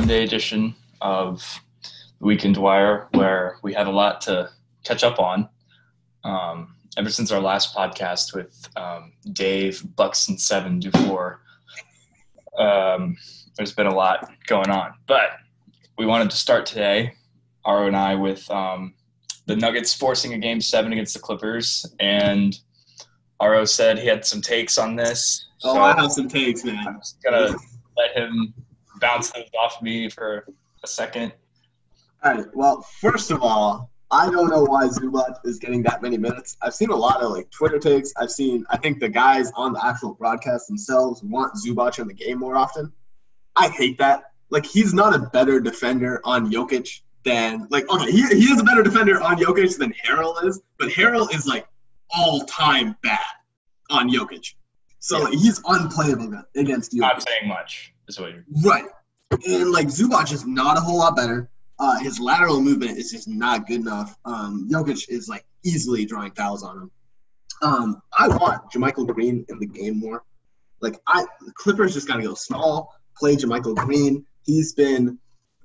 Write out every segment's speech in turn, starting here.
to Monday edition of the Weekend Wire, where we have a lot to catch up on. Um, ever since our last podcast with um, Dave Buxton Seven Dufour, um, there's been a lot going on. But we wanted to start today, Aro and I, with um, the Nuggets forcing a game seven against the Clippers, and Aro said he had some takes on this. Oh, so I have some takes, man. I'm just gonna let him bounce those off me for a second. All right. Well, first of all, I don't know why Zubac is getting that many minutes. I've seen a lot of like Twitter takes. I've seen. I think the guys on the actual broadcast themselves want Zubac in the game more often. I hate that. Like he's not a better defender on Jokic than like okay, he, he is a better defender on Jokic than Harrell is, but Harrell is like all time bad on Jokic. So like, he's unplayable against Jokic. Not saying much is what you're. Right. And like Zubac is not a whole lot better. Uh, his lateral movement is just not good enough. Um, Jokic is like easily drawing fouls on him. Um, I want JaMychal Green in the game more. Like I, Clippers just gotta go small, play JaMychal Green. He's been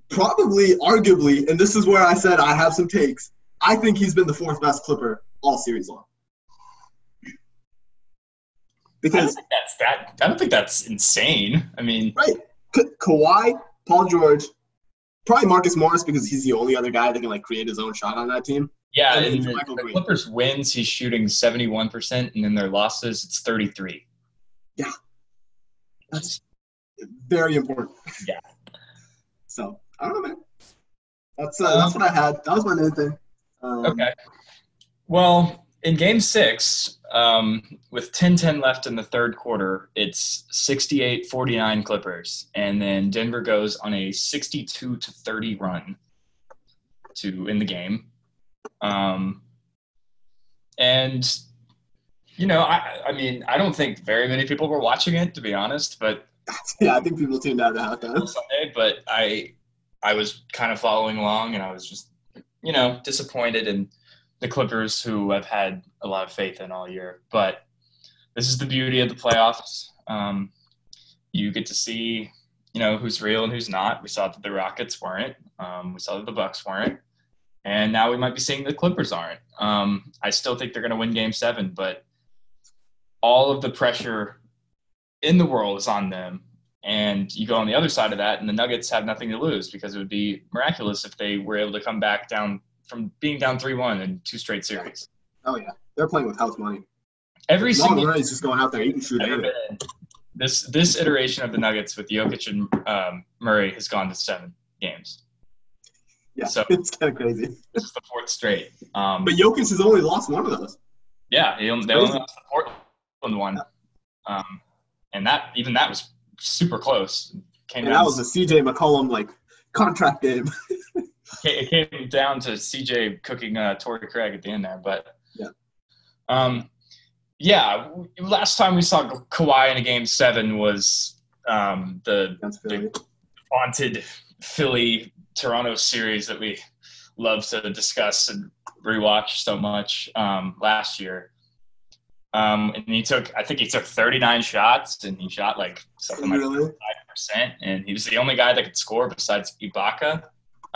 probably, arguably, and this is where I said I have some takes. I think he's been the fourth best Clipper all series long. I don't Because think that's that. I don't think that's insane. I mean, Right. Ka- Kawhi, Paul George, probably Marcus Morris because he's the only other guy that can like create his own shot on that team. yeah, And then the, the Clippers wins, he's shooting seventy-one percent, and in their losses, it's thirty-three. Yeah, That's very important. Yeah. So I don't know, man. That's uh, that's what I had. That was my main thing. Um, Okay. Well, in game six, um, with 10 10 left in the third quarter, it's 68 49 Clippers. And then Denver goes on a 62 to 30 run to in the game. Um, and, you know, I, I mean, I don't think very many people were watching it, to be honest, but Yeah, I think people tuned out at halftime. Sunday, but I I was kind of following along, and I was just you know disappointed in the Clippers, who I've had a lot of faith in all year. But this is the beauty of the playoffs. Um, you get to see you know who's real and who's not. We saw that the Rockets weren't. Um, we saw that the Bucks weren't. And now we might be seeing the Clippers aren't. Um, I still think they're going to win Game Seven, but all of the pressure in the world is on them. And you go on the other side of that, and the Nuggets have nothing to lose because it would be miraculous if they were able to come back down from being down 3 1 in two straight series. Oh yeah, they're playing with house money. Every Long single Murray's just going out there eating shoot ever anyway. been in, this this iteration of the Nuggets with Jokic and um, Murray has gone to seven games. Yeah, So- it's kind of crazy. This is the fourth straight. Um, But Jokic has only lost one of those. yeah, they only, they only lost the Portland one, um, and that even that was super close. Came And that was a CJ McCollum like contract game. it came down to CJ cooking uh, Torrey Craig at the end there, but Yeah. um, yeah. Last time we saw Kawhi in a game seven was um, the Against haunted Philly Toronto series that we love to discuss and rewatch so much um, last year. Um, and he took, I think he took 39 shots, and he shot like something like five percent, and he was the only guy that could score besides Ibaka,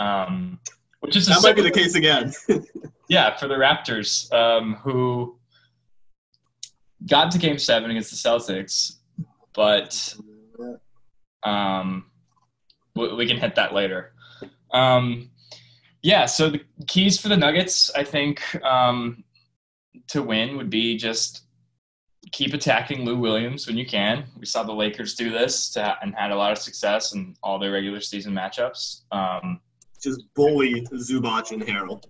um, which is That might be the case again. yeah for the Raptors, um, who got to Game Seven against the Celtics, but um, we, we can hit that later. Um, yeah, so the keys for the Nuggets, I think, um, to win would be just keep attacking Lou Williams when you can. We saw the Lakers do this to, and had a lot of success in all their regular season matchups. Um, Just bully Zubac and Harrell.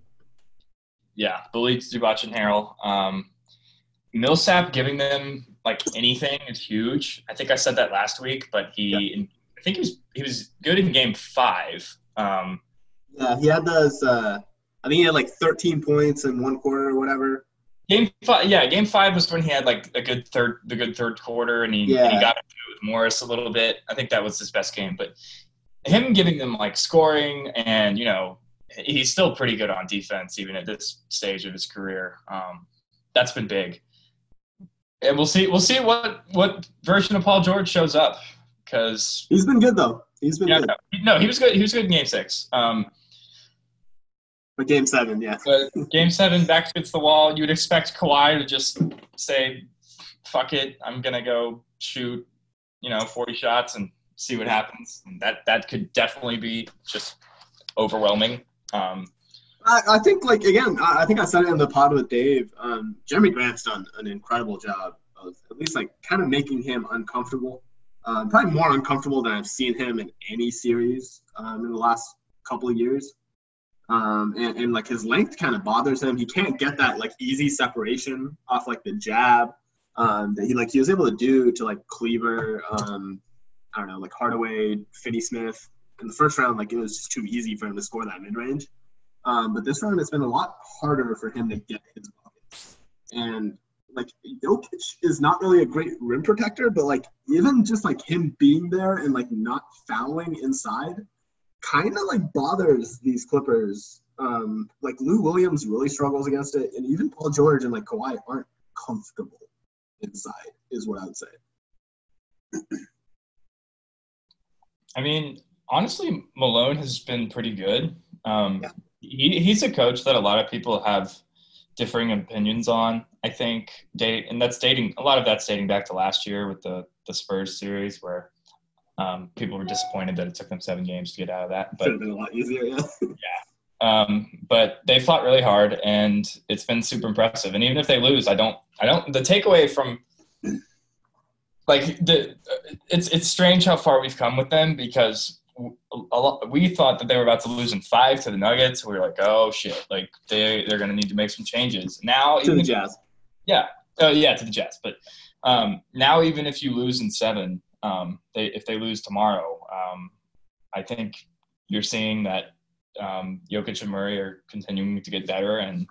yeah, bully Zubac and Harrell. Um, Millsap giving them like anything is huge. I think I said that last week, but he, I think he was he was good in Game Five. Um, Yeah, he had those. Uh, I think he had like 13 points in one quarter or whatever. Game five, yeah, game five was when he had like a good third, the good third quarter, and he, and he got into it with Morris a little bit. I think that was his best game, but him giving them like scoring and you know he's still pretty good on defense even at this stage of his career. Um, that's been big, and we'll see. We'll see what what version of Paul George shows up because He's been good though. He's been yeah, good. no, he was good. He was good in Game Six. Um, But game seven, yeah. but Game Seven, back against the wall, you would expect Kawhi to just say, "Fuck it, I'm gonna go shoot, you know, 40 shots and see what happens." That that could definitely be just overwhelming. Um, I, I think like again, I, I think I said it in the pod with Dave. Um, Jerami Grant's done an incredible job of at least like kind of making him uncomfortable. Um, probably more uncomfortable than I've seen him in any series um, in the last couple of years. Um, and, and like his length kind of bothers him. He can't get that like easy separation off like the jab um, that he like he was able to do to like Kleber. Um, I don't know, like Hardaway, Finney Smith. In the first round, like it was just too easy for him to score that mid range. Um, but this round, it's been a lot harder for him to get his buckets. And like Jokic is not really a great rim protector, but like even just like him being there and like not fouling inside, kind of like bothers these Clippers. Um, like Lou Williams really struggles against it, and even Paul George and like Kawhi aren't comfortable inside, is what I would say. I mean, honestly, Malone has been pretty good. Um, Yeah. he, he's a coach that a lot of people have differing opinions on. I think date, and that's dating. A lot of that's dating back to last year with the the Spurs series, where um, people were disappointed that it took them seven games to get out of that. But Should have been a lot easier, yeah. um, but they fought really hard, and it's been super impressive. And even if they lose, I don't, I don't. The takeaway from like the, it's it's strange how far we've come with them because a lot, we thought that they were about to lose in five to the Nuggets. We were like, oh shit, like they they're gonna need to make some changes now. to even the if- Jazz. yeah, uh, yeah, to the Jazz. But um, now, even if you lose in seven, um, they, if they lose tomorrow, um, I think you're seeing that um, Jokic and Murray are continuing to get better, and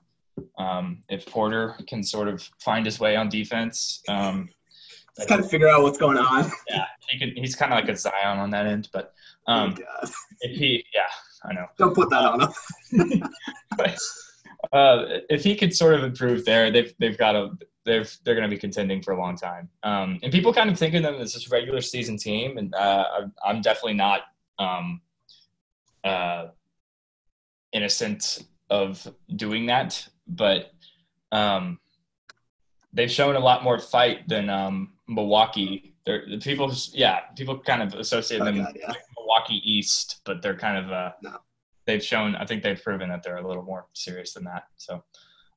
um, if Porter can sort of find his way on defense, um, Just kind of figure out what's going on. yeah, he can. He's kind of like a Zion on that end. But um, oh, if he, yeah, I know. Don't put that on him. But, uh, if he could sort of improve there, they've they've got a they've they're going to be contending for a long time. Um, and people kind of think of them as this regular season team, and uh, I'm- I'm definitely not um, uh, innocent of doing that, but um, they've shown a lot more fight than um, Milwaukee. They're, the people, yeah, people kind of associate Oh, them God, yeah. Milwaukee East, but they're kind of uh, No. they've shown. I think they've proven that they're a little more serious than that. So,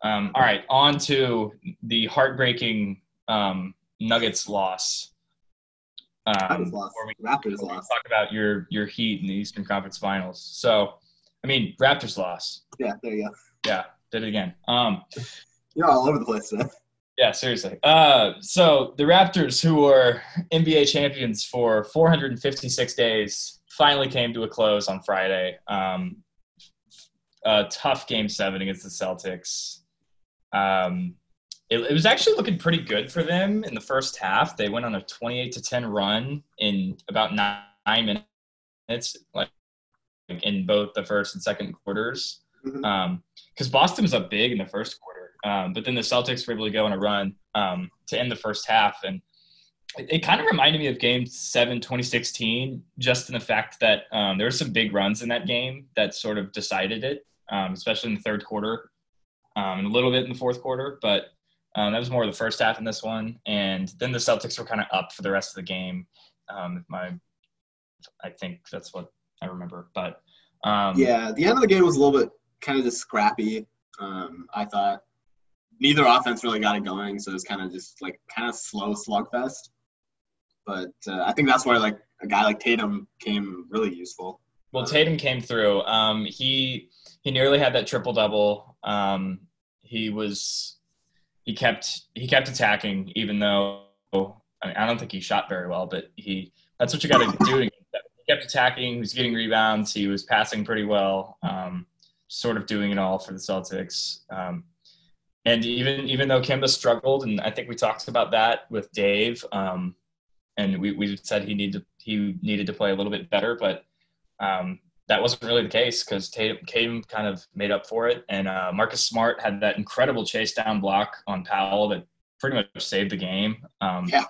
um, all right, on to the heartbreaking um, Nuggets loss. Um, lost. we, Raptors lost. talk about your your Heat in the Eastern Conference Finals. So, I mean, Raptors loss. Yeah, there you go. Yeah, did it again. Um, You're all over the place today. Yeah, seriously. Uh, so the Raptors, who were NBA champions for 456 days, finally came to a close on Friday. Um, a tough game seven against the Celtics. Um, it, it was actually looking pretty good for them in the first half. They went on a 28 to 10 run in about nine, minutes, like in both the first and second quarters because Boston was up big in the first quarter, um, but then the Celtics were able to go on a run um, to end the first half, and it, it kind of reminded me of Game Seven, 2016, just in the fact that um, there were some big runs in that game that sort of decided it, um, especially in the third quarter, um, and a little bit in the fourth quarter, but. Um, that was more the first half in this one, and then the Celtics were kind of up for the rest of the game. My, I think that's what I remember. But Yeah, the end of the game was a little bit kind of just scrappy. Um, I thought neither offense really got it going, so it was kind of just like kind of slow slugfest. But uh, I think that's where like a guy like Tatum came really useful. Well, Tatum came through. Um, he he nearly had that triple double. Um, he was he kept he kept attacking, even though I, mean, I don't think he shot very well, but he that's what you got to do. He kept attacking. He was getting rebounds. He was passing pretty well. Um, sort of doing it all for the Celtics. Um, and even even though Kemba struggled, and I think we talked about that with Dave, um, and we, we said he needed he needed to play a little bit better, but um, that wasn't really the case because Tatum, Tatum kind of made up for it, and uh, Marcus Smart had that incredible chase down block on Powell that pretty much saved the game. Um, Yeah.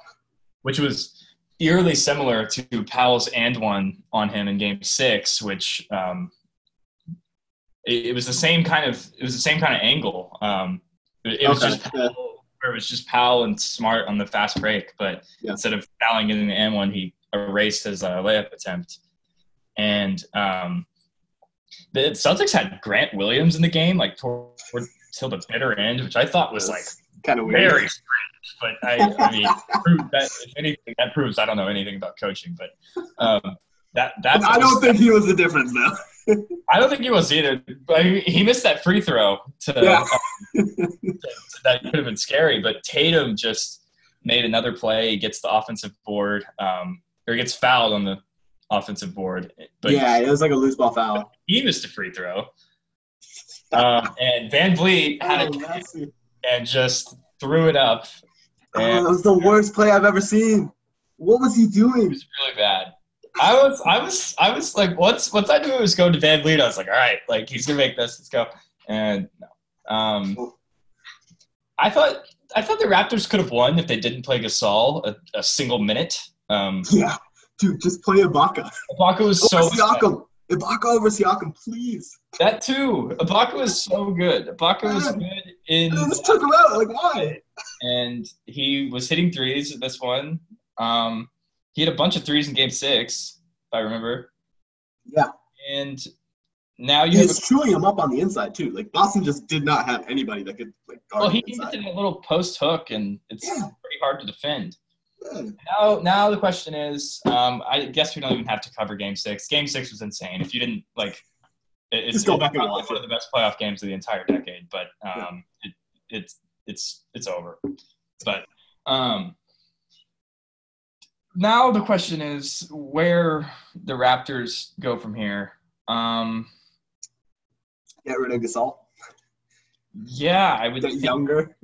Which was eerily similar to Powell's and one on him in Game Six, which um, it, it, was the same kind of it was the same kind of angle. It, it was just Powell, it was just Powell and Smart on the fast break, but yeah. instead of fouling in the and one, he erased his uh, layup attempt. And um, the Celtics had Grant Williams in the game, like toward, toward till the bitter end, which I thought was like kind of weird. Very strange, but I, I mean, that, if anything, that proves I don't know anything about coaching. But um, that that I don't think he was the difference though. I don't think he was either. But he missed that free throw to, yeah. um, to, that could have been scary. But Tatum just made another play. He gets the offensive board, um, or gets fouled on the offensive board. But yeah, it was like a loose ball foul. He missed a free throw. Uh, and VanVleet had oh, a and just threw it up. And oh, that was the worst play I've ever seen. What was he doing? It was really bad. I was, I was, I was like, once, once I do was going to VanVleet. I was like, all right, like he's gonna make this. Let's go. And no. Um, I thought, I thought the Raptors could have won if they didn't play Gasol a, a single minute. Um, yeah, dude, just play Ibaka. Ibaka was so. Siakam. Ibaka over Siakam, please. That too. Ibaka was so good. Ibaka was good in. Just took him out. Like why? And he was hitting threes at this one. Um, he had a bunch of threes in Game Six, if I remember. Yeah. And now you. He's chewing him up on the inside too. Like Boston just did not have anybody that could like guard. Well, he did a little post hook, and it's yeah. pretty hard to defend. Now, now the question is, um, I guess we don't even have to cover Game Six. Game Six was insane. If you didn't like, it's, Just go back and watch one of the best playoff games of the entire decade. But um, yeah. it, it's it's it's over. But um, now the question is where the Raptors go from here. Um, Get rid of Gasol. Yeah, I would. Get younger.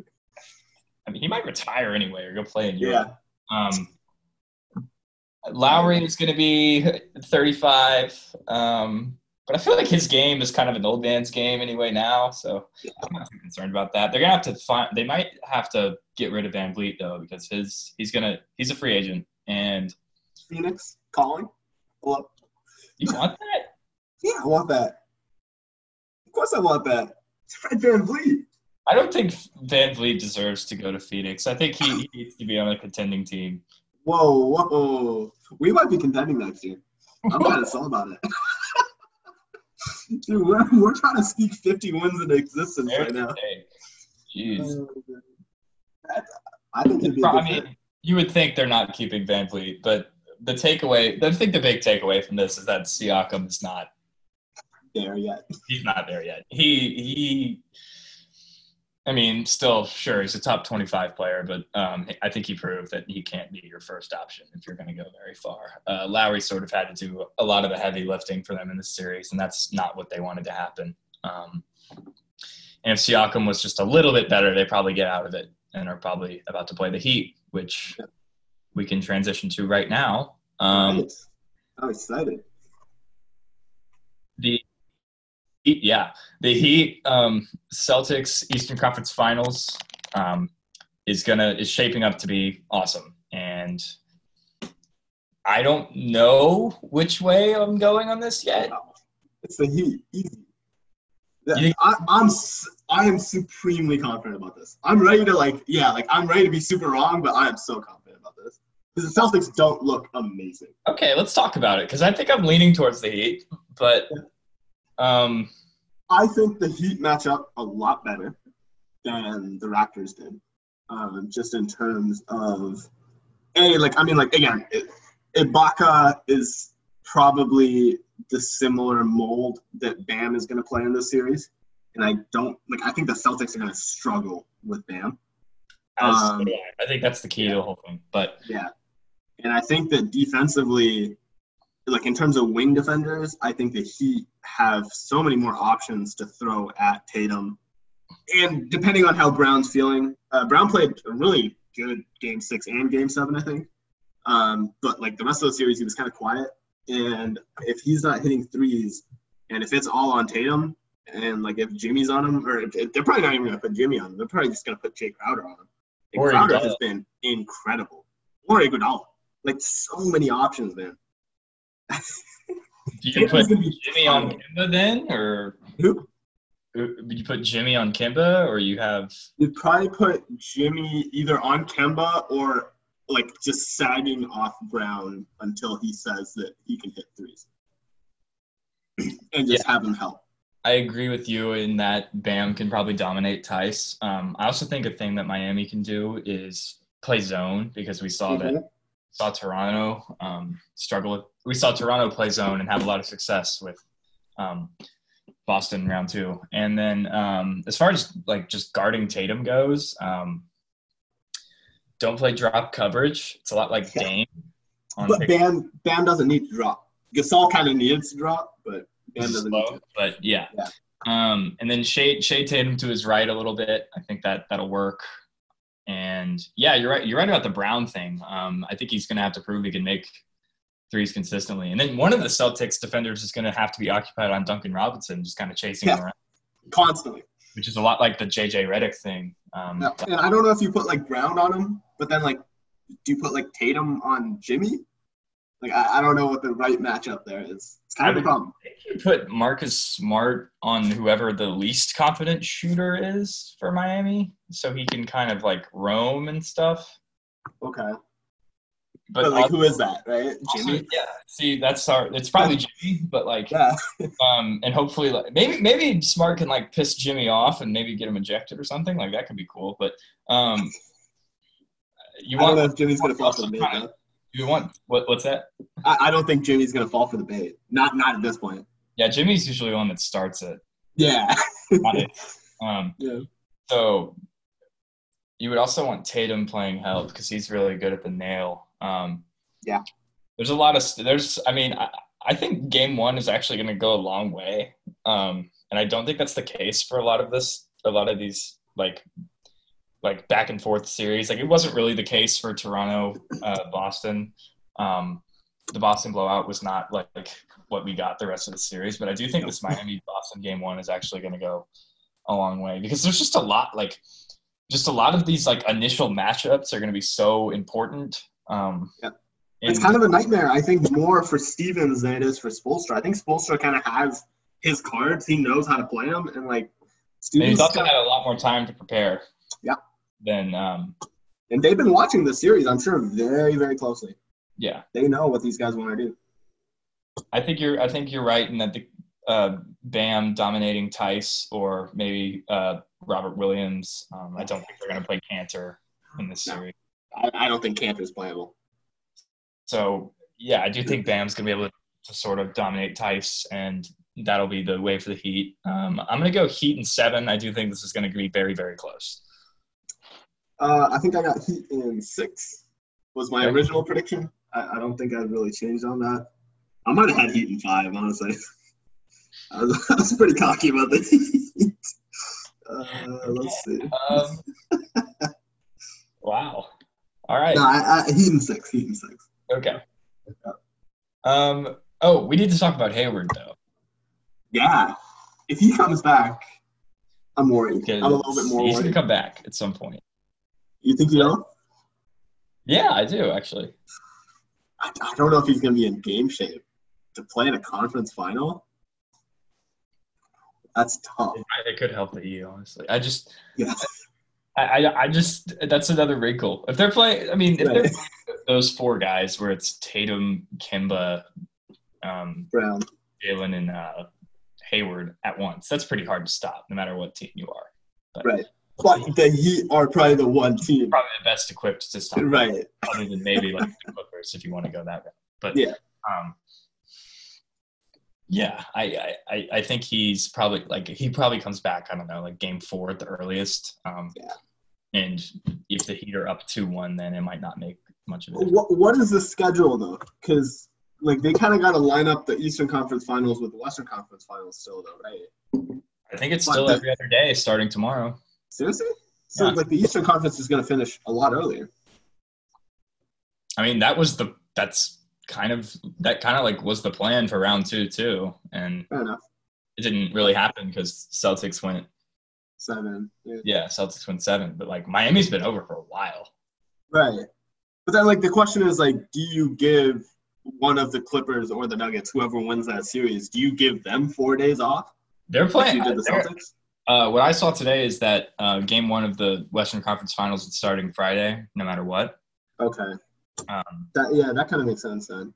I mean, he might retire anyway or go play in Europe. Yeah. Um, Lowry is going to be 35. Um, but I feel like his game is kind of an old man's game anyway now, so I'm not too concerned about that. They're gonna have to find. They might have to get rid of VanVleet though because his he's gonna he's a free agent and Phoenix calling. Hello. You want that? yeah, I want that. Of course, I want that. It's Fred VanVleet. I don't think VanVleet deserves to go to Phoenix. I think he, he needs to be on a contending team. Whoa, whoa. We might be contending next year. I'm kind of sold about it. Dude, we're, we're trying to speak 50 wins into existence right now. Jeez. Uh, I think it'd be I mean. You would think they're not keeping VanVleet, but the takeaway, I think the big takeaway from this is that Siakam is not there yet. He's not there yet. He he I mean, still, sure, he's a top 25 player, but um, I think he proved that he can't be your first option if you're going to go very far. Uh, Lowry sort of had to do a lot of the heavy lifting for them in this series, and that's not what they wanted to happen. Um, and if Siakam was just a little bit better, they probably get out of it and are probably about to play the Heat, which we can transition to right now. Um, nice. I'm excited. The Heat, yeah, the Heat um, Celtics Eastern Conference Finals um, is gonna is shaping up to be awesome, and I don't know which way I'm going on this yet. It's the Heat, easy. Yeah, I, I'm I am supremely confident about this. I'm ready to like yeah, like I'm ready to be super wrong, but I am so confident about this because the Celtics don't look amazing. Okay, let's talk about it because I think I'm leaning towards the Heat, but um, I think the Heat match up a lot better than the Raptors did, um, just in terms of a like I mean like again, it, Ibaka is probably the similar mold that Bam is going to play in this series, and I don't like. I think the Celtics are going to struggle with Bam. Um, I think that's the key yeah. to the whole thing. But yeah, and I think that defensively, like in terms of wing defenders, I think that he have so many more options to throw at Tatum. And depending on how Brown's feeling, uh, Brown played a really good game six and game seven, I think. Um, but like the rest of the series, he was kind of quiet. And if he's not hitting threes, and if it's all on Tatum, and like if Jimmy's on him, or if, they're probably not even gonna put Jimmy on him, they're probably just gonna put Jae Crowder on him. And or Crowder has been incredible. Or Iguodala. like so many options, man. Do you put Jimmy on fine. Kemba then, or Who? would you put Jimmy on Kemba, or you have? You'd probably put Jimmy either on Kemba or like just sagging off Brown until he says that he can hit threes, and just have him help. I agree with you in that Bam can probably dominate Theis. Um, I also think a thing that Miami can do is play zone because we saw that Mhm. saw Toronto um, struggle with. We saw Toronto play zone and have a lot of success with um, Boston round two. And then um, as far as like just guarding Tatum goes, um, don't play drop coverage. It's a lot like Yeah. Dame. But pick- Bam, Bam doesn't need to drop. Gasol kind of needs to drop, but Bam doesn't slow, need to. but yeah. Yeah. Um, and then Shea, Shea Tatum to his right a little bit. I think that that'll work. And yeah, you're right. You're right about the Brown thing. Um, I think he's going to have to prove he can make threes consistently. And then one of the Celtics defenders is going to have to be occupied on Duncan Robinson, just kind of chasing him around, Constantly. which is a lot like the JJ Redick thing. Um, Yeah. And I don't know if you put like Brown on him, but then like, do you put like Tatum on Jimmy? Like, I, I don't know what the right matchup there is. It's kind of a problem. You put Marcus Smart on whoever the least confident shooter is for Miami, so he can kind of like roam and stuff. Okay. But, But, like, also- who is that, right? Also, Jimmy? yeah. See, that's our. It's probably Jimmy, but like, Yeah. um, and hopefully, like, maybe maybe Smart can like piss Jimmy off and maybe get him ejected or something. Like that could be cool. But um, you I don't know want if Jimmy's going to fall for the bait, you want what? What's that? I, I don't think Jimmy's going to fall for the bait. Not not at this point. Yeah, Jimmy's usually the one that starts it. Yeah. Not it. Um, yeah. so you would also want Tatum playing help because he's really good at the nail. Um, Yeah. There's a lot of there's. I mean, I, I think Game One is actually going to go a long way, um, and I don't think that's the case for a lot of this. A lot of these like like back and forth series. Like it wasn't really the case for Toronto, uh, Boston. Um, the Boston blowout was not like what we got the rest of the series, but I do think this Miami Boston game one is actually going to go a long way because there's just a lot like just a lot of these like initial matchups are going to be so important. Um, Yep. and- It's kind of a nightmare, I think, more for Stevens than it is for Spoelstra. I think Spoelstra kind of has his cards. He knows how to play them. And, like, Stevens, he's also had a lot more time to prepare. Than um, and they've been watching the series, I'm sure, very, very closely. yeah. They know what these guys want to do. I think you're. I think you're right in that the uh, Bam dominating Theis or maybe uh, Robert Williams. Um, I don't think they're going to play Kanter in this No. series. I, I don't think Kanter is playable. So yeah, I do think Bam's going to be able to sort of dominate Theis, and that'll be the way for the Heat. Um, I'm going to go Heat and seven. I do think this is going to be very very close. Uh, I think I got Heat in six, was my Okay. original prediction. I, I don't think I've really changed on that. I might have had Heat in five, honestly. I was, I was pretty cocky about the Heat. Uh, let's see. Um, wow. All right. No, I, I, Heat in six. Heat in six. Okay. Um. Oh, we need to talk about Hayward though. Yeah. If he comes back, I'm worried. I'm a little bit more He's gonna come back at some point. You think you know? Yeah, I do actually. I, I don't know if he's going to be in game shape to play in a conference final. That's tough. It could help the E, honestly. I just, Yeah. I, I, I just, that's another wrinkle. If they're playing, I mean, if they're playing those four guys where it's Tatum, Kemba, um, Brown. Jalen, and uh, Hayward at once, that's pretty hard to stop, no matter what team you are. But Right. But the Heat are probably the one team. probably the best equipped to stop, Right. other than maybe like the Clippers, if you want to go that route. But Yeah. um, yeah, I, I, I- think he's probably like he probably comes back. I don't know, like game four at the earliest. Um, Yeah. And if the Heat are up two one, then it might not make much of it. What, what is the schedule, though? Because, like, they kind of got to line up the Eastern Conference finals with the Western Conference finals still, though, right? I think it's still every other day, starting tomorrow. Seriously? So, Yeah. like, the Eastern Conference is going to finish a lot earlier. I mean, that was the that's kind of that kind of like was the plan for round two too, and Fair enough. it didn't really happen because Celtics went Seven. Yeah. yeah Celtics went seven, but like Miami's been over for a while. Right. But then, like, the question is, like, do you give one of the Clippers or the Nuggets, whoever wins that series, do you give them four days off? They're Like playing. you did the they're- Celtics. Uh, what I saw today is that uh, game one of the Western Conference Finals is starting Friday, no matter what. Okay. Um, That yeah, that kind of makes sense then.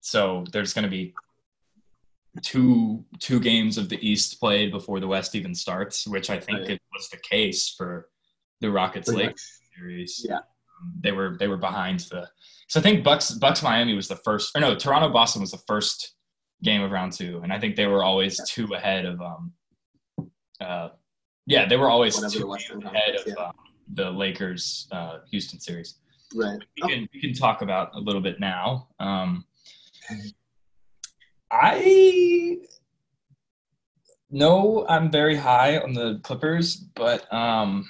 so there's going to be two two games of the East played before the West even starts, which I think Right. it was the case for the Rockets Pretty Lake series. Yeah. Um, they were they were behind the. So I think Bucks Bucks Miami was the first, or no, Toronto Boston was the first game of round two, and I think they were always two ahead of um. Uh, yeah, they were always Whatever the two games ahead of yeah. um, the Lakers uh, Houston series. Right. We can we can talk about a little bit now. Um, I know I'm very high on the Clippers, but um,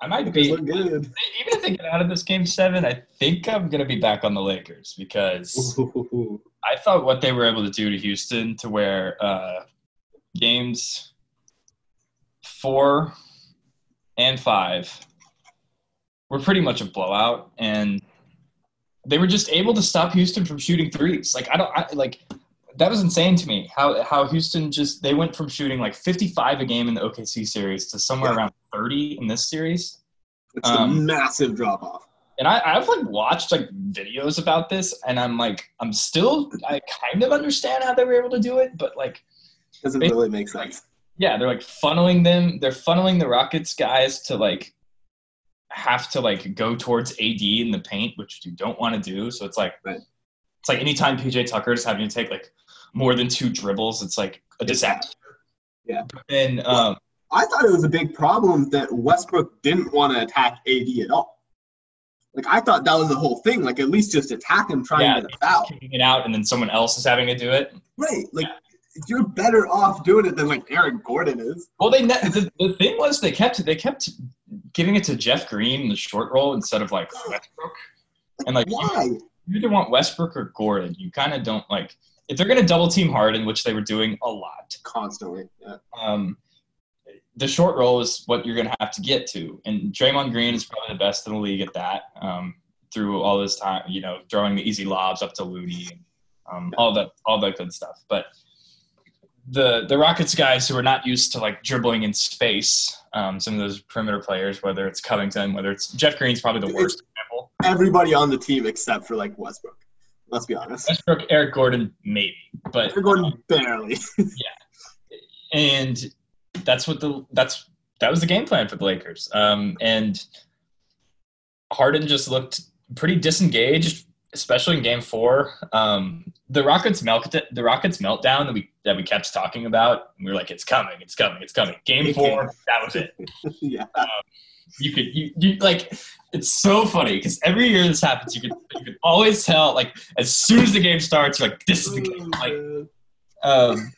I might be good. even if they get out of this game seven. I think I'm gonna be back on the Lakers because Ooh. I thought what they were able to do to Houston to where uh, games four and five were pretty much a blowout, and they were just able to stop Houston from shooting threes. Like I don't I, like that was insane to me how how Houston just they went from shooting like 55 a game in the OKC series to somewhere Yeah. around 30 in this series. It's Um, a massive drop off. and I, I've like watched like videos about this, and I'm like, I'm still, I kind of understand how they were able to do it, but like, Doesn't really make sense. Yeah, they're like funneling them, they're funneling the Rockets guys to like have to like go towards AD in the paint, which you don't want to do. So it's like, Right. it's like anytime PJ Tucker is having to take like more than two dribbles, it's like a disaster. Yeah. And um, I thought it was a big problem that Westbrook didn't want to attack AD at all. Like I thought that was the whole thing. Like at least just attack him trying Yeah. to get a foul. kicking it out, and then someone else is having to do it. Right. Like you're better off doing it than like Eric Gordon is. Well, they ne- the, the thing was they kept they kept giving it to Jeff Green in the short roll instead of like Westbrook, and like you, Why? you either want Westbrook or Gordon. You kind of don't like if they're going to double team Harden, which they were doing a lot. Constantly. Yeah. Um, the short roll is what you're going to have to get to, and Draymond Green is probably the best in the league at that. Um, through all this time, you know, throwing the easy lobs up to Looney, and um, all that all that good stuff, but the the Rockets guys who are not used to like dribbling in space, um, some of those perimeter players, whether it's Covington, whether it's Jeff Green's probably the worst example. Everybody on the team except for like Westbrook. Let's be honest. Westbrook, Eric Gordon, maybe, but Eric Gordon barely. yeah, and that's what the that's that was the game plan for the Lakers. Um, and Harden just looked pretty disengaged, especially in Game Four. Um, the Rockets melt the Rockets meltdown that we that we kept talking about. We were like, it's coming, it's coming, it's coming. Game Four, that was it. yeah. You could you, you like it's so funny because every year this happens. You could you could always tell like as soon as the game starts, you're like this is the game. Like um,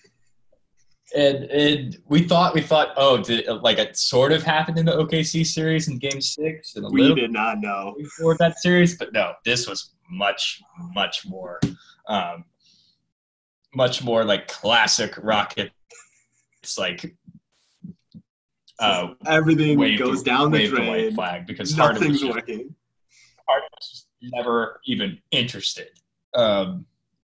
and and we thought we thought oh did like it sort of happened in the OKC series in Game Six and a we little did not know. before that series, but no, this was much much more, um, much more like classic Rocket. It's like uh, Everything wave goes down the wave the white drain. flag because Harden was, Nothing's just, working. Harden was never even interested. Um,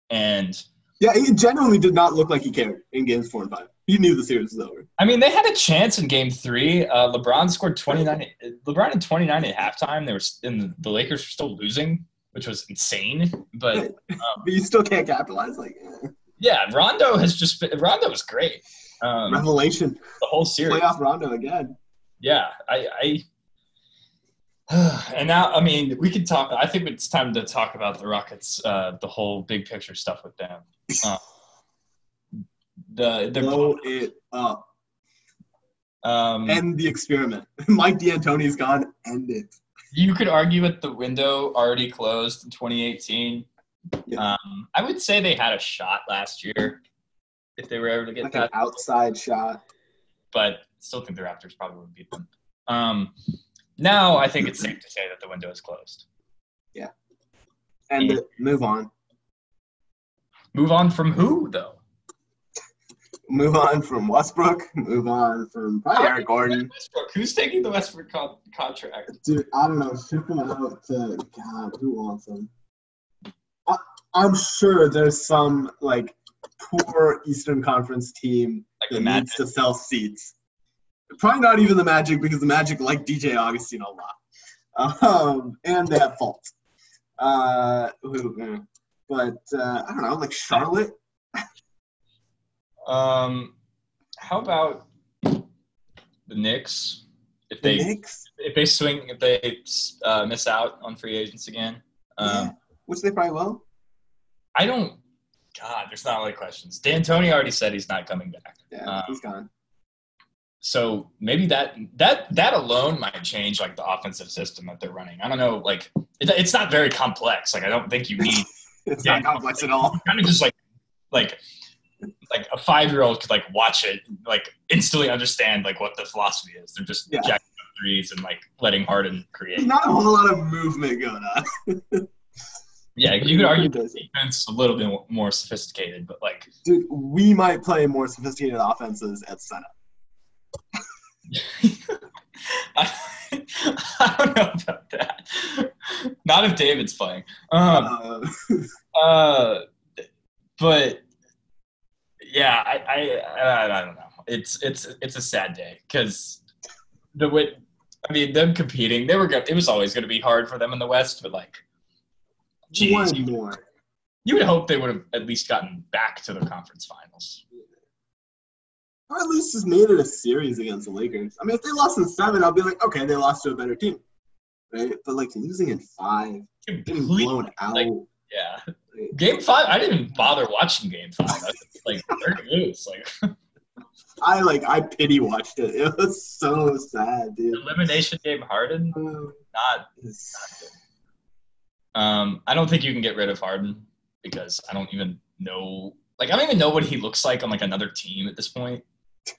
and Yeah, he genuinely did not look like he cared in games four and five. He knew the series was over. I mean, they had a chance in Game Three. Uh, LeBron scored twenty nine. LeBron in twenty nine at halftime. They were and the Lakers were still losing, which was insane. But But you still can't capitalize. Like eh. Yeah, Rondo has just been, Rondo was great. Um, revelation, the whole series. playoff Rondo again. Yeah, I, I. And now, I mean, we could talk. I think it's time to talk about the Rockets, uh, the whole big picture stuff with them. Uh, the the Blow it up. um, End the experiment. Mike D'Antoni's gone. End it. You could argue that the window already closed in 2018. Yeah. Um, I would say they had a shot last year if they were ever to get Like an that, outside shot. but still think the Raptors probably would beat them. Um, now I think it's safe to say that the window is closed. Yeah. it. Move on. Move on from who though? Move on from Westbrook. Move on from probably Eric Gordon. Westbrook. Who's taking the Westbrook con- contract? Dude, I don't know. Ship him out to God. Who wants him? I'm sure there's some like poor Eastern Conference team Like that the needs to sell seats. Probably not even the Magic because the Magic like DJ Augustin a lot, um, and they have faults. Uh, but uh, I don't know, like Charlotte. Um, how about the Knicks? If The they Knicks, if they swing if they uh, miss out on free agents again, um, Yeah. which they probably will. I don't. God, there's not really questions. D'Antoni already said he's not coming back. Yeah, Uh, he's gone. so maybe that that that alone might change like the offensive system that they're running. I don't know, like it, it's not very complex. Like I don't think you need It's yeah. not complex at all. kind of just like like like a five year old could like watch it like instantly understand like what the philosophy is. They're just Yeah. jacking up threes and like letting Harden There's create. not a whole lot of movement going on. Yeah, you could argue the defense is a little bit more sophisticated, but like Dude, we might play more sophisticated offenses at center. I, I don't know about that. Not if David's playing. Um, Uh, Uh, but yeah, I, I I don't know. It's it's it's a sad day because the way I mean them competing, they were go- it was always going to be hard for them in the West, but like, geez, one you, more. you would hope they would have at least gotten back to the conference finals. Or at least just made it a series against the Lakers. I mean, if they lost in seven, I'll be like, okay, they lost to a better team. Right? But like losing in five, getting blown out. like- yeah, game five. I didn't even bother watching game five. I was like, they're gonna. Like I like I pity watched it. It was so sad, dude. elimination game, Harden Uh, not it's- Um, I don't think you can get rid of Harden because I don't even know. Like, I don't even know what he looks like on like another team at this point.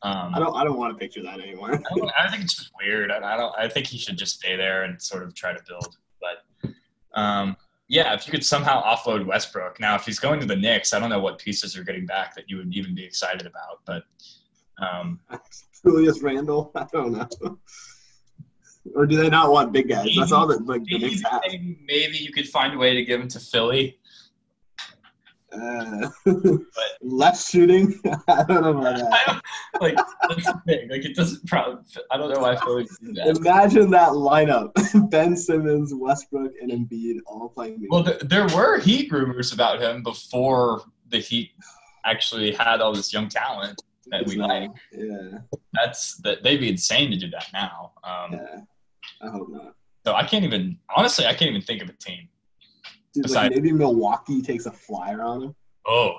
Um, I don't I don't want to picture that anymore. I, don't, I think it's just weird. I, I don't. I think he should just stay there and sort of try to build. But um, yeah, if you could somehow offload Westbrook. Now, if he's going to the Knicks, I don't know what pieces are getting back that you would even be excited about. But um, Julius Randle, I don't know. Or do they not want big guys? That's all that like the Knicks have. maybe, maybe you could find a way to give him to Philly. Uh, left shooting, I don't know about that. Like that's the thing. Like it doesn't probably. I don't know why Philly do that. Imagine that lineup: Ben Simmons, Westbrook, and Embiid all playing. Well, th- there were Heat rumors about him before the Heat actually had all this young talent that we like. Yeah, That's that they'd be insane to do that now. Um, yeah. I hope not. So I can't even honestly, I can't even think of a team. Dude, Besides- like maybe Milwaukee takes a flyer on him. Oh.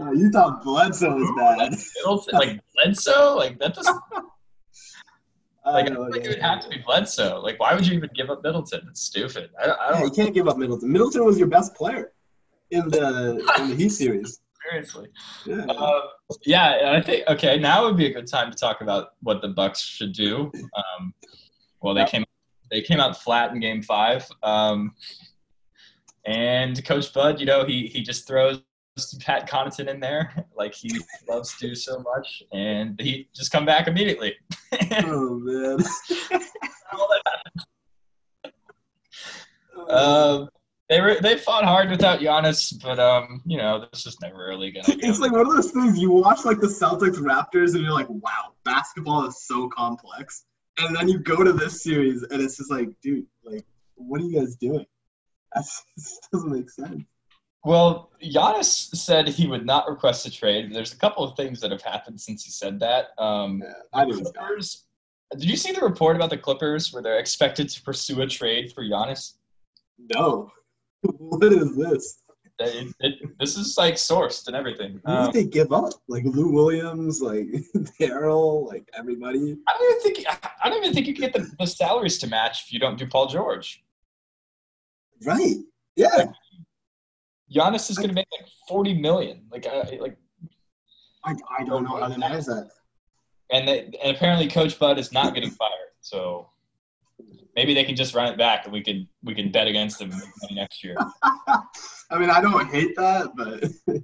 Uh, you thought Bledsoe was bad. Like Bledsoe, like that doesn't I like. I like it would have to be Bledsoe. Like, why would you even give up Middleton? It's stupid. I, don't- Yeah, don't you can't give up Middleton. Middleton was your best player in the in the Heat series. Seriously. Yeah. Uh, yeah, I think okay. Now would be a good time to talk about what the Bucks should do. Um, well, they Yep. came they came out flat in Game Five, um, and Coach Bud, you know, he he just throws Pat Connaughton in there like he loves to do so much, and he just come back immediately. oh man. um, they were they fought hard without Giannis, but um, you know, this is never really gonna. Go. it's like one of those things you watch like the Celtics Raptors and you're like, wow, basketball is so complex. And then you go to this series and it's just like, dude, like, what are you guys doing? That this doesn't make sense. Well, Giannis said he would not request a trade. There's a couple of things that have happened since he said that. Um, Yeah, I the. Clippers, did you see the report about the Clippers where they're expected to pursue a trade for Giannis? No. what is this? It, it, this is like sourced and everything. Um, they give up? Like Lou Williams, like Daryl, like everybody. I don't even think I don't even think you can get the, the salaries to match if you don't do Paul George. Right. Yeah. Giannis is going to make like forty million. Like, uh, like, I, I don't know how to manage that. and they, and apparently Coach Bud is not getting fired. So maybe they can just run it back, and we can we can bet against them next year. I mean, I don't hate that, but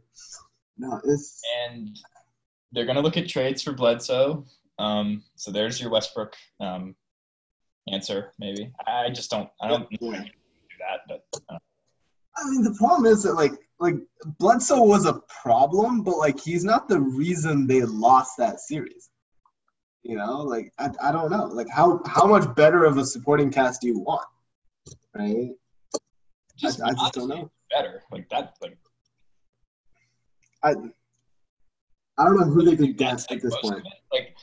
No, it's and they're going to look at trades for Bledsoe. Um, so there's your Westbrook um, answer, maybe. I just don't. I don't know do that, but uh, I mean, the problem is that like like Bledsoe was a problem, but like he's not the reason they lost that series. You know, like I, I don't know, like how how much better of a supporting cast do you want, right? just, I, I just don't know. better like that. Like I I don't know who they could get like at this point. Like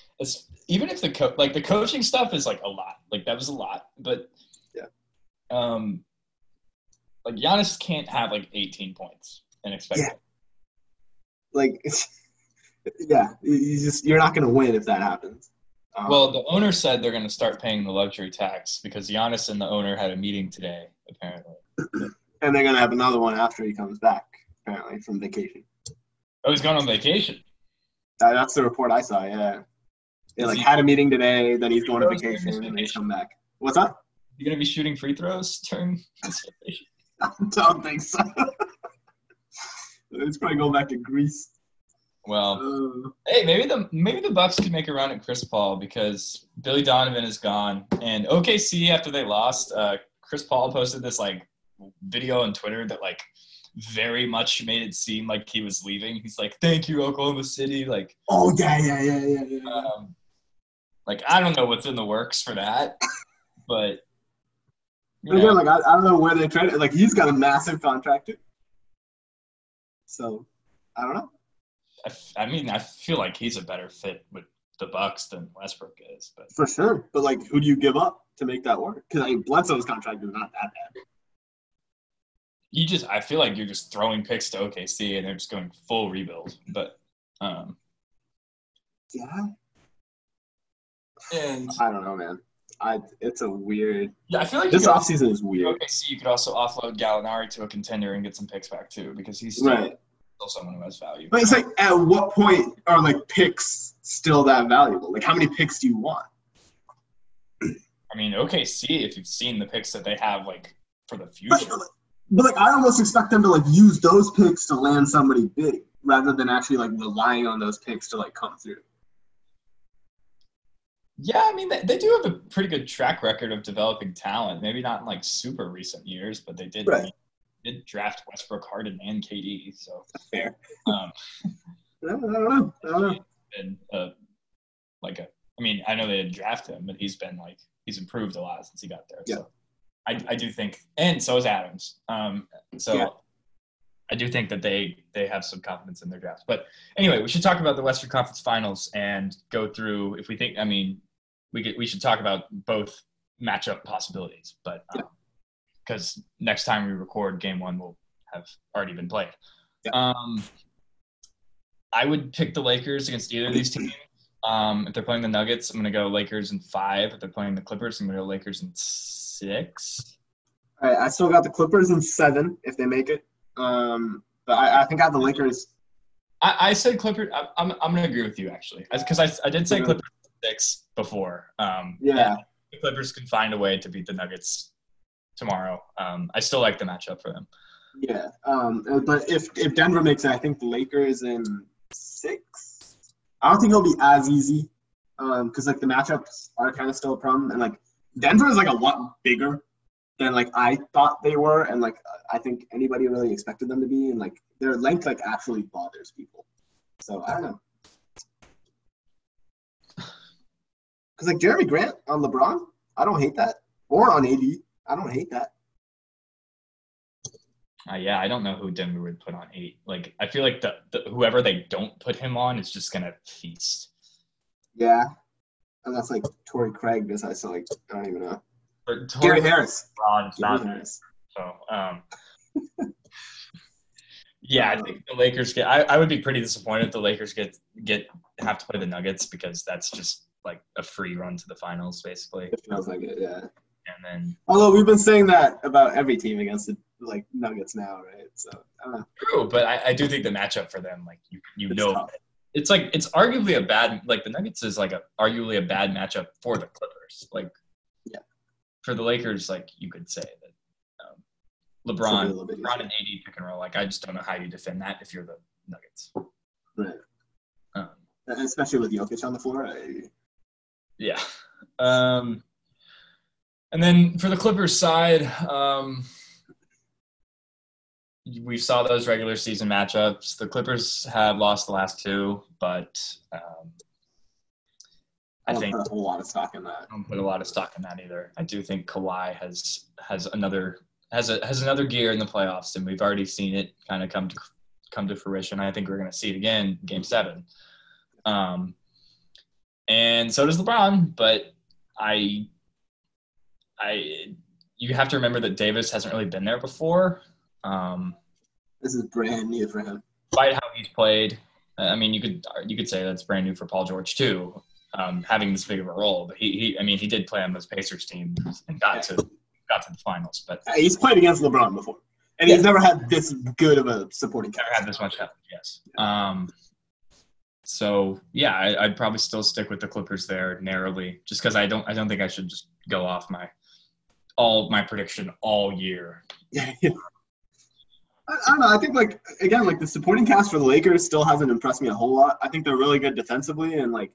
even if the co- like the coaching stuff is like a lot, like that was a lot, but Yeah. um, like Giannis can't have like 18 points and expect Yeah. it. Like, it's, yeah, you just you're not gonna win if that happens. Um, Well, the owner said they're going to start paying the luxury tax because Giannis and the owner had a meeting today, apparently. and they're gonna have another one after he comes back, apparently from vacation. Oh, he's going on vacation. That, that's the report I saw. Yeah, they like he- had a meeting today, then he's going to Free throws during his vacation, and vacation? come back. What's up? You going to be shooting free throws during his vacation? I don't think so. It's probably going back to Greece. Well, Uh, hey, maybe the maybe the Bucks could make a run at Chris Paul because Billy Donovan is gone, and OKC after they lost, uh, Chris Paul posted this like video on Twitter that like very much made it seem like he was leaving. He's like, "Thank you, Oklahoma City." Like, oh yeah, yeah, yeah, yeah, yeah. um, like I don't know what's in the works for that, but But again, know, like I, I don't know where they traded. Like he's got a massive contract too. So I don't know. I, f- I mean, I feel like he's a better fit with the Bucks than Westbrook is, but For sure. But like who do you give up to make that work? Because I mean Bledsoe's contract is not that bad. you just I feel like you're just throwing picks to OKC and they're just going full rebuild. But um, Yeah. and I don't know, man. I it's a weird yeah, I feel like this you could, offseason is weird. OKC you could also offload Gallinari to a contender and get some picks back too because he's still, Right. Still someone who has value. But it's like at what point are like picks still that valuable? Like how many picks do you want? I mean, OKC if you've seen the picks that they have like for the But, future. but like I almost expect them to like use those picks to land somebody big rather than actually like relying on those picks to like come through. Yeah, I mean they, they do have a pretty good track record of developing talent. Maybe not in like super recent years, but they did Right. Did draft Westbrook, Harden, and KD. So Fair. um, I don't know. I don't know. been uh, like a. I mean, I know they didn't draft him, but he's been like he's improved a lot since he got there. So I, I do think, and so is Adams. Um, so Yeah. I do think that they they have some confidence in their draft. But anyway, we should talk about the Western Conference Finals and go through if we think. I mean, we get we should talk about both matchup possibilities, but because next time we record, Game One will have already been played. Yeah. Um, I would pick the Lakers against either of these teams. Um, if they're playing the Nuggets, I'm going to go Lakers in five. If they're playing the Clippers, I'm going to go Lakers in six. All right, I still got the Clippers in seven if they make it. Um, but I, I think I have the Lakers. I, I said Clippers. I, I'm, I'm going to agree with you, actually. Because I, I did say Clippers in six before. Um, Yeah. The Clippers can find a way to beat the Nuggets tomorrow. Um, I still like the matchup for them. Yeah. Um, uh, but if if Denver makes it, I think the Lakers in six. I don't think it'll be as easy. Um, because like the matchups are kind of still a problem, and like Denver is like a lot bigger than like I thought they were, and like I think anybody really expected them to be, and like their length like actually bothers people. So I don't know. Because like Jerami Grant on LeBron, I don't hate that, or on AD, I don't hate that. Uh, yeah, I don't know who Denver would put on AD. Like, I feel like the, the whoever they don't put him on is just gonna feast. Yeah. Unless like Torrey Craig I so like I don't even know. But Gary Torrey Harris. Gary not Harris. so. Um, yeah, I think the Lakers get. I, I would be pretty disappointed if the Lakers get get have to play the Nuggets because that's just like a free run to the finals, basically. It feels like it, yeah. And then Although we've been saying that about every team against the like Nuggets now, right? So I true, but I, I do think the matchup for them, like you you It's know, tough. it's like it's arguably a bad like the Nuggets is like a arguably a bad matchup for the Clippers. Like Yeah. for the Lakers, like you could say that um, Should be a LeBron, LeBron and AD pick and roll. Like I just don't know how you defend that if you're the Nuggets. Right. Um, Especially with Jokic on the floor. I, yeah. Um, and then for the Clippers side, um, we saw those regular season matchups. The Clippers have lost the last two, but um, I I don't think put a whole lot of stock in that. I don't put a lot of stock in that either. I do think Kawhi has has another has a has another gear in the playoffs, and we've already seen it kind of come to come to fruition. I think we're going to see it again, Game Seven. Um, and so does LeBron, but I, I, you have to remember that Davis hasn't really been there before. Um, This is brand new for him. despite how he's played, I mean, you could you could say that's brand new for Paul George too, um, having this big of a role. But he, he, I mean, he did play on those Pacers team and got to got to the finals, but Uh, He's played against LeBron before, and he's never had this good of a supporting Cast. never had this much help. Yes. Um, so yeah, I, I'd probably still stick with the Clippers there narrowly, just because I don't I don't think I should just go off my all my prediction all year. Yeah. I, I don't know. I think like again, like the supporting cast for the Lakers still hasn't impressed me a whole lot. I think they're really good defensively, and like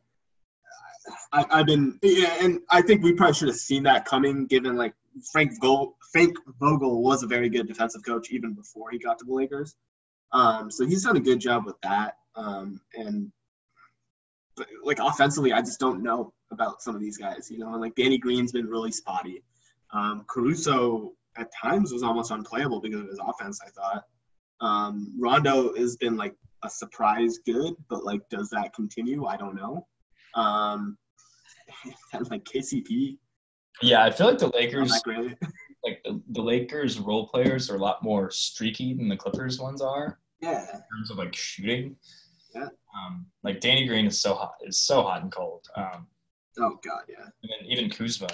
I, I've been, yeah, and I think we probably should have seen that coming, given like Frank Vogel, Frank Vogel was a very good defensive coach even before he got to the Lakers. Um, so he's done a good job with that. Um, and but, like offensively, I just don't know about some of these guys. You know, and like Danny Green's been really spotty. Um, Caruso at times was almost unplayable because of his offense. I thought. Um, Rondo has been like a surprise good, but like, does that continue? I don't know. Um, and like KCP, Yeah, I feel like the Lakers like the, the Lakers role players are a lot more streaky than the Clippers ones are Yeah, in terms of like shooting. Yeah. Um, like Danny Green is so hot, is so hot and cold. Um, Oh God, yeah. and then even Kuzma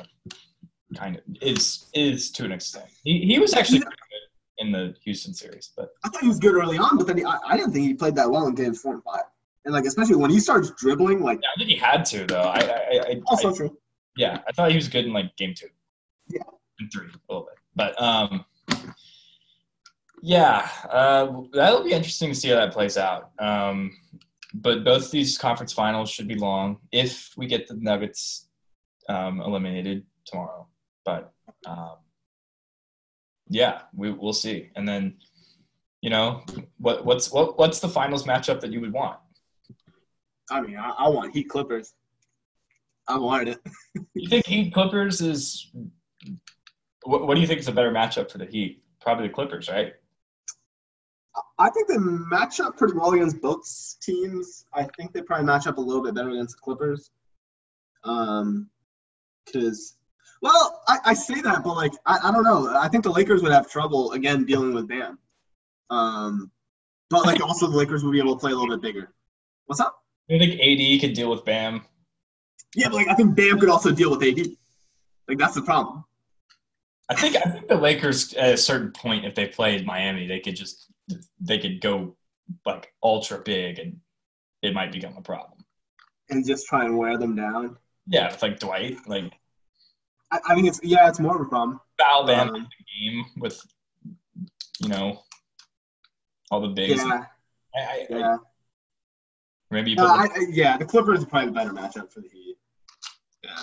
kind of is is to an extent. He he was actually pretty good in the Houston series, but I thought he was good early on, but then he, I, I didn't think he played that well in games four and five. And like especially when he starts dribbling, like yeah, I think he had to though. I I, I, also I true. yeah, I thought he was good in like game two. Yeah. And three a little bit, but um. Yeah, uh, that'll be interesting to see how that plays out. Um, but both these conference finals should be long if we get the Nuggets um, eliminated tomorrow. But um, yeah, we we'll see. And then, you know, what what's what what's the finals matchup that you would want? I mean, I, I want Heat Clippers. I wanted it. You think Heat Clippers is? What, what do you think is a better matchup for the Heat? Probably the Clippers, right? I think they match up pretty well against both teams. I think they probably match up a little bit better against the Clippers. Um, because, well, I, I say that, but like, I, I don't know. I think the Lakers would have trouble again dealing with Bam. Um, but like, also the Lakers would be able to play a little bit bigger. What's up? I think AD could deal with Bam? Yeah, but like, I think Bam could also deal with AD. Like, that's the problem. I think I think the Lakers at a certain point, if they played Miami, they could just they could go like ultra big, and it might become a problem. And just try and wear them down. Yeah, with like Dwight, like I, I think it's yeah, it's more of a problem. foul Bam Um, the game with you know all the bigs. Yeah, I, I, yeah. maybe No, I, I, yeah, the Clippers are probably the better matchup for the Heat. Yeah,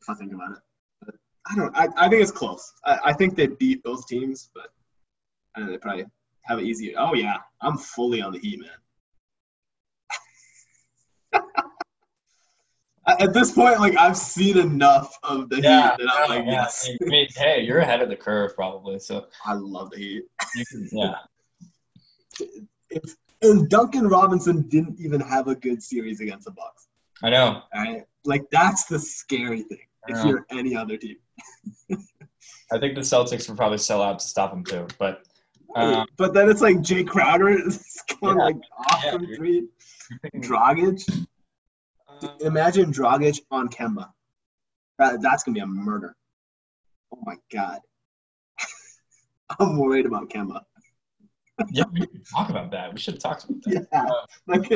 if I think about it, but I don't. I, I think it's close. I, I think they beat both teams, but I know they probably have it easier. Oh yeah, I'm fully on the Heat, man. At this point, like I've seen enough of the yeah, Heat that I'm like, yeah. yes, I mean, hey, you're ahead of the curve probably. So I love the Heat. yeah, If and Duncan Robinson didn't even have a good series against the Bucks. I know. Right? Like that's the scary thing. If you're any other team, I think the Celtics would probably sell out to stop him too. But um, but then it's like Jae Crowder is going Yeah. like off Yeah, from three. Dragic, imagine Dragic on Kemba. That, that's gonna be a murder. Oh my god, I'm worried about Kemba. yeah, we should talk about that. We should have talked about that. Yeah, like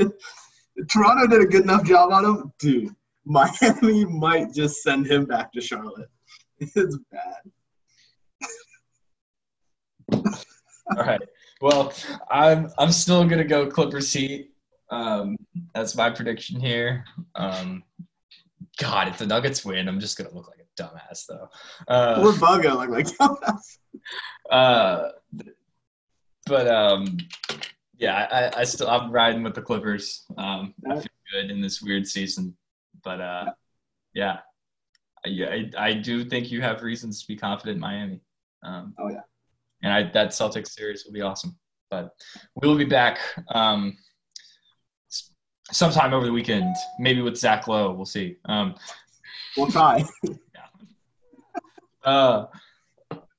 Toronto did a good enough job on him, dude. Miami might just send him back to Charlotte. It's bad. All right. well, I'm I'm still gonna go Clippers Heat. Um, that's my prediction here. Um, God, if the Nuggets win, I'm just gonna look like a dumbass though. Uh, We're bugger like like dumbass. uh, but um, yeah, I, I still I'm riding with the Clippers. Um, I feel good in this weird season, but uh, yeah, yeah, I, I do think you have reasons to be confident in Miami. Um, Oh yeah. and I, that Celtics series will be awesome. But we will be back um, sometime over the weekend, maybe with Zach Lowe. We'll see. Um, We'll try. uh,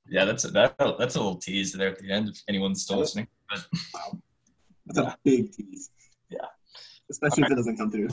yeah, that's a, that, that's a little tease there at the end. If anyone's still listening, That's a big tease. Yeah. Especially if it doesn't come through.